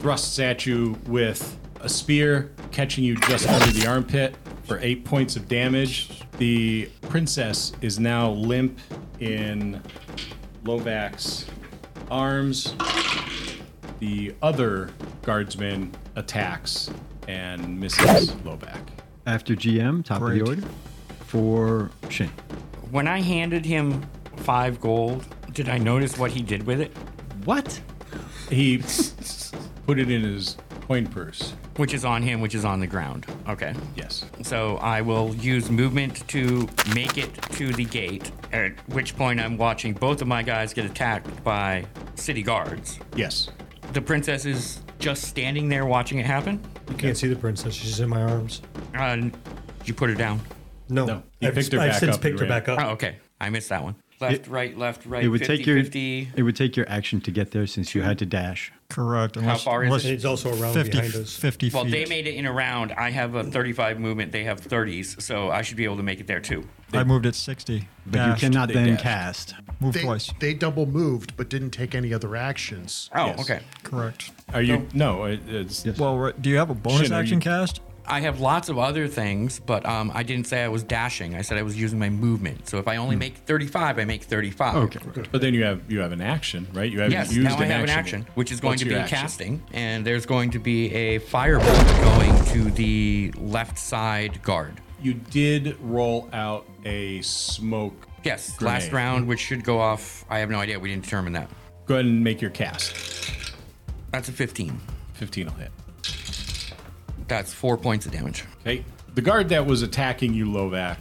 thrusts at you with a spear, catching you just under the armpit for eight points of damage. The princess is now limp in Lovak's arms. The other guardsman attacks and misses Lovak. After GM, top of the order, for Shynn. When I handed him five gold, did I notice what he did with it? What? He put it in his coin purse. Which is on him, which is on the ground. Okay. Yes. So I will use movement to make it to the gate, at which point I'm watching both of my guys get attacked by city guards. Yes. The princess is just standing there watching it happen. You can't see the princess. She's in my arms. Uh, you put her down? No. No, I've, picked her I've back since up picked her ran. back up. Oh, okay. I missed that one. Left, right, left, right. it would 50, take your 50. it would take your action to get there since you had to dash. Correct. Unless, far is it? It's also around 50, behind us. 50 Well, feet. they made it in a round. I have a 35 movement. They have 30s, so I should be able to make it there too. I moved at 60. But dashed, you cannot They then dashed. cast. Move They, twice. they double moved, but didn't take any other actions. Oh, Yes. okay. Correct. Are you? No, it, it's Yes. Well, do you have a bonus Shynn, action you- cast? I have lots of other things, but um, I didn't say I was dashing. I said I was using my movement. So if I only make 35, I make 35. Okay. But then you have you have an action, right? You haven't Yes, used now I an have action. an action, which is going What's to be action? casting, and there's going to be a firebolt going to the left side guard. You did roll out a smoke. Yes, Grenade. last round, which should go off. I have no idea. We didn't determine that. Go ahead and make your cast. That's a 15. 15 will hit. That's four points of damage. Okay. The guard that was attacking you, Lovak,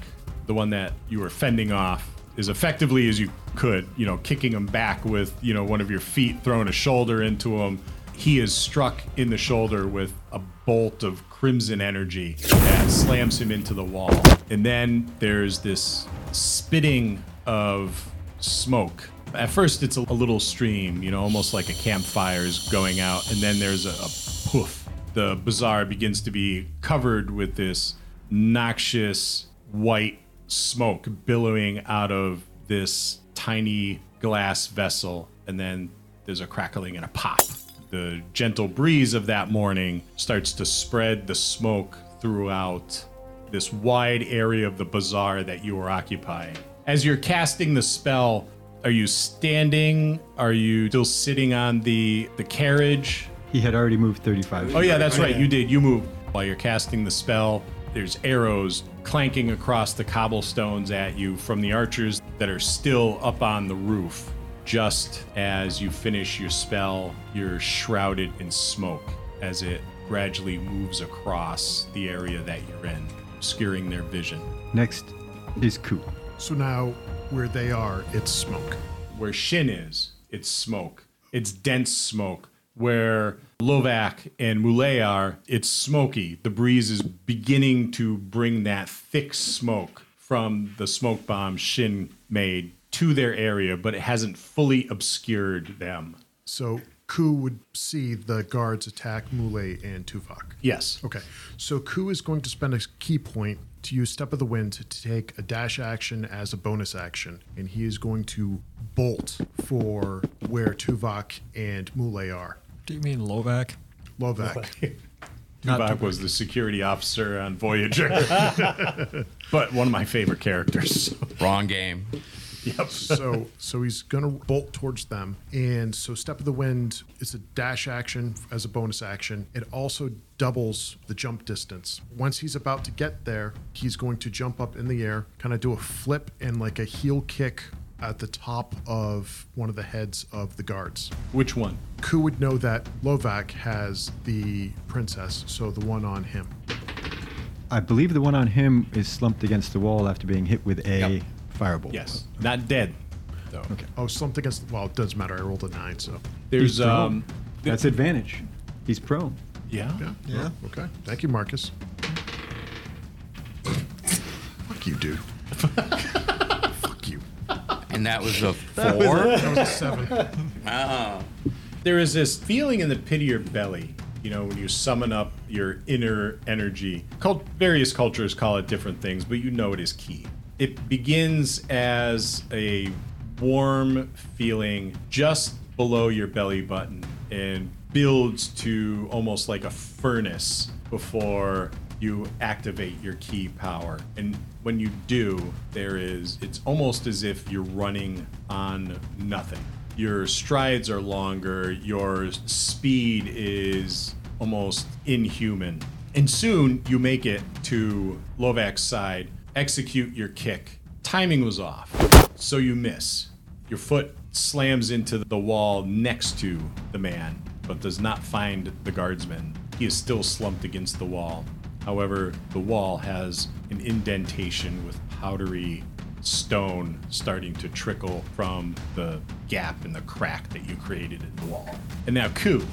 the one that you were fending off, as effectively as you could, you know, kicking him back with, you know, one of your feet, throwing a shoulder into him. He is struck in the shoulder with a bolt of crimson energy that slams him into the wall. And then there's this spitting of smoke. At first, it's a, little stream, you know, almost like a campfire is going out. And then there's a, a poof the bazaar begins to be covered with this noxious white smoke billowing out of this tiny glass vessel. And then there's a crackling and a pop. The gentle breeze of that morning starts to spread the smoke throughout this wide area of the bazaar that you are occupying. As you're casting the spell, are you standing? Are you still sitting on the the carriage? He had already moved 35. Oh yeah, that's oh, right. You did. You move while you're casting the spell. There's arrows clanking across the cobblestones at you from the archers that are still up on the roof. Just as you finish your spell, you're shrouded in smoke as it gradually moves across the area that you're in, obscuring their vision. Next is Ku. So now, where they are, it's smoke. Where Shynn is, it's smoke. It's dense smoke. Where Lovak and Moulet are, it's smoky. The breeze is beginning to bring that thick smoke from the smoke bomb Shynn made to their area, but it hasn't fully obscured them. So Ku would see the guards attack Mule and Tuvok. Yes. Okay, so Ku is going to spend a ki point to use Step of the Wind to take a dash action as a bonus action, and he is going to bolt for where Tuvok and Mule are. Do you mean Lovak? Lovak. Tuvok was the security officer on Voyager, but one of my favorite characters. Wrong game. Yep. so so he's gonna bolt towards them and so step of the wind is a dash action as a bonus action it also doubles the jump distance once he's about to get there he's going to jump up in the air kind of do a flip and like a heel kick at the top of one of the heads of the guards Which one? Ku would know that Lovak has the princess so the one on him I believe the one on him is slumped against the wall after being hit with a Yep. Firebolt. Yes. Not dead, though. okay oh something against well it doesn't matter I rolled a nine so There's He's prone. um. That's advantage. He's prone. Yeah. yeah Yeah. okay thank you Marcus fuck you dude fuck you And that was a four. That was a seven. Ah. There is this feeling in the pit of your belly, you know, when you summon up your inner energy. Cult- various cultures call it different things, but you know it is ki. It begins as a warm feeling just below your belly button and builds to almost like a furnace before you activate your ki power. And when you do, there is, it's almost as if you're running on nothing. Your strides are longer, your speed is almost inhuman. And soon you make it to Lovak's side, execute your kick. Timing was off, so you miss. Your foot slams into the wall next to the man, but does not find the guardsman. He is still slumped against the wall. However, the wall has an indentation with powdery stone starting to trickle from the gap in the crack that you created in the wall. And now, Ku,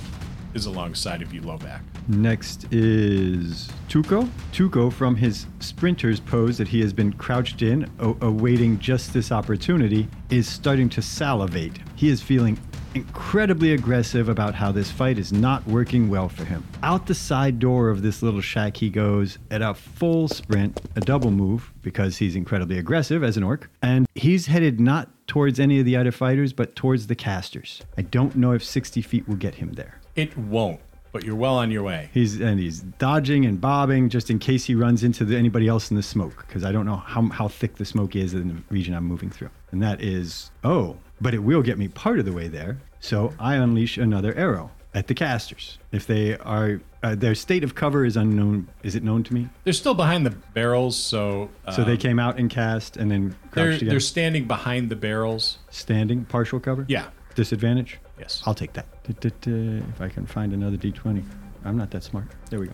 is alongside of you, Lovak. Next is Tuco. Tuco, from his sprinter's pose that he has been crouched in, a- awaiting just this opportunity, is starting to salivate. He is feeling incredibly aggressive about how this fight is not working well for him. Out the side door of this little shack he goes at a full sprint, a double move, because he's incredibly aggressive as an orc, and he's headed not towards any of the other fighters, but towards the casters. I don't know if 60 feet will get him there. It won't, but you're well on your way. He's and he's dodging and bobbing just in case he runs into the, anybody else in the smoke because I don't know how how thick the smoke is in the region I'm moving through. And that is oh, but it will get me part of the way there. So I unleash another arrow at the casters. If they are uh, their state of cover is unknown. Is it known to me? They're still behind the barrels, so uh, So they came out and cast and then they're again. they're standing behind the barrels. Standing partial cover. Yeah. Disadvantage. Yes. I'll take that. If I can find another d20. I'm not that smart. There we go.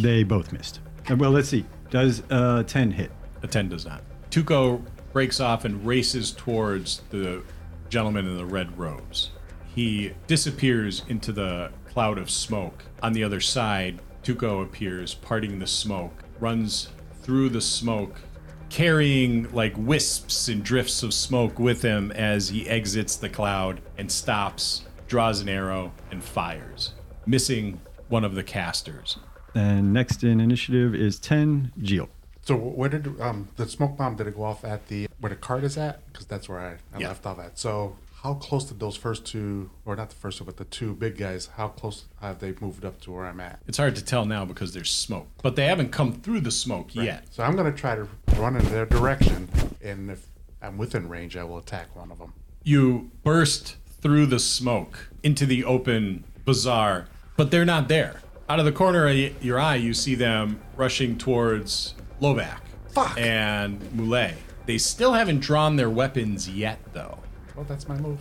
They both missed. Uh, Well, let's see. Does uh, 10 hit? A 10 does not. Tuco breaks off and races towards the gentleman in the red robes. He disappears into the cloud of smoke. On the other side, Tuco appears, parting the smoke, runs through the smoke, carrying like wisps and drifts of smoke with him as he exits the cloud and stops, draws an arrow, and fires, missing one of the casters. And next in initiative is 10, Jeel. So where did um the smoke bomb did it go off at the where the cart is at? Because that's where I, I Yeah. left off at. So how close did those first two, or not the first two, but the two big guys? How close have they moved up to where I'm at? It's hard to tell now because there's smoke, but they haven't come through the smoke yet. So I'm gonna try to run in their direction, and if I'm within range, I will attack one of them. You burst through the smoke into the open bazaar, but they're not there. Out of the corner of y- your eye, you see them rushing towards Lovak Fuck. and Moulet. They still haven't drawn their weapons yet, though. Well, that's my move.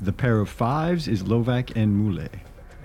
The pair of fives is Lovak and Moulet.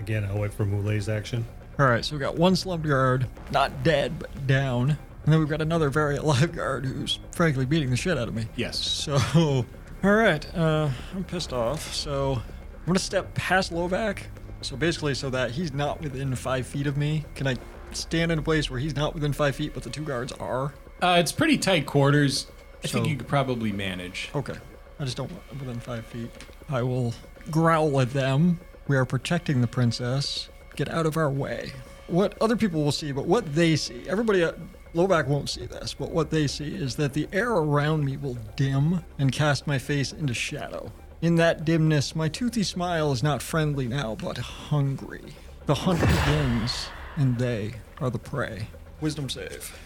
Again, I'll wait for Moulet's action. All right, so we've got one slumped guard, not dead, but down. And then we've got another very alive guard who's frankly beating the shit out of me. Yes. So, all right, uh, I'm pissed off. So, I'm gonna step past Lovak. So basically, so that he's not within five feet of me. Can I stand in a place where he's not within five feet, but the two guards are? Uh, it's pretty tight quarters. I think you could probably manage. Okay. I just don't want them within five feet. I will growl at them. We are protecting the princess. Get out of our way. What other people will see, but what they see, everybody at Lovak won't see this, but what they see is that the air around me will dim and cast my face into shadow. In that dimness, my toothy smile is not friendly now, but hungry. The hunt begins, and they are the prey. Wisdom save.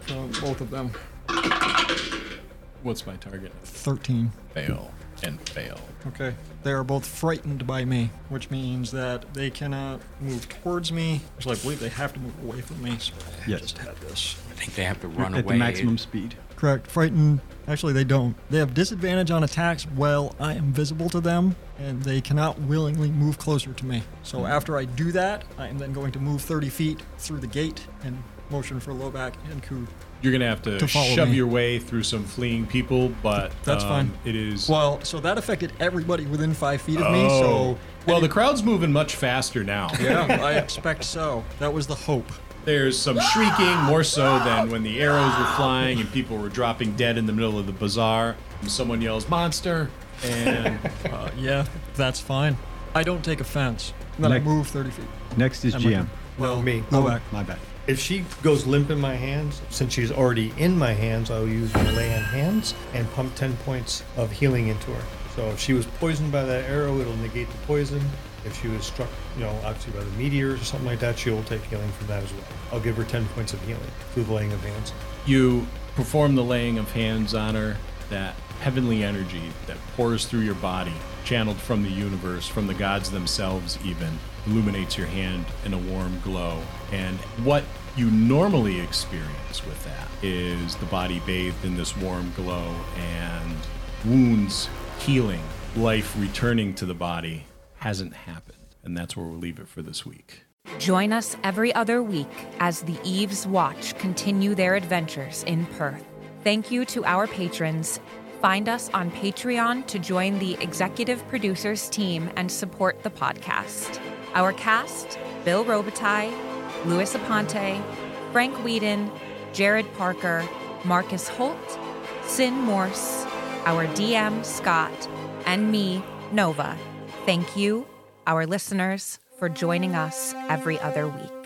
From both of them. What's my target? 13. Fail and fail. Okay. They are both frightened by me, which means that they cannot move towards me. So I believe they have to move away from me. So I Yes. just had this. I think they have to run At away. the maximum speed. Correct. Frightened. Actually, they don't. They have disadvantage on attacks while I am visible to them, and they cannot willingly move closer to me. So hmm. after I do that, I am then going to move 30 feet through the gate and motion for Lovak and Ku. You're gonna have to, To shove me. your way through some fleeing people, but That's um, fine. It is Well, so that affected everybody within five feet of me. Oh. So well, the crowd's moving much faster now. yeah, I expect so. That was the hope. There's some shrieking, more so than when the arrows were flying and people were dropping dead in the middle of the bazaar. Someone yells "monster," and Uh, yeah, that's fine. I don't take offense. And then I move 30 feet. Next is Am GM. good? Well, me. Lovak. My bad. If she goes limp in my hands, since she's already in my hands, I'll use my lay on hands and pump 10 points of healing into her. So if she was poisoned by that arrow, it'll negate the poison. If she was struck, you know, obviously by the meteors or something like that, she will take healing from that as well. I'll give her 10 points of healing through the laying of hands. you perform the laying of hands on her. That heavenly energy that pours through your body, channeled from the universe, from the gods themselves, even illuminates your hand in a warm glow. And what you normally experience with that is the body bathed in this warm glow and wounds healing, life returning to the body hasn't happened. And that's where we'll leave it for this week. Join us every other week as the Eves Watch continue their adventures in Perth. Thank you to our patrons Find us on Patreon to join the executive producers team and support the podcast. Our cast Bill Robitaille, Louis Aponte, Frank Whedon, Jared Parker, Marcus Holt, Sin Morse, our DM Scott, and me, Nova. Thank you, our listeners, for joining us every other week.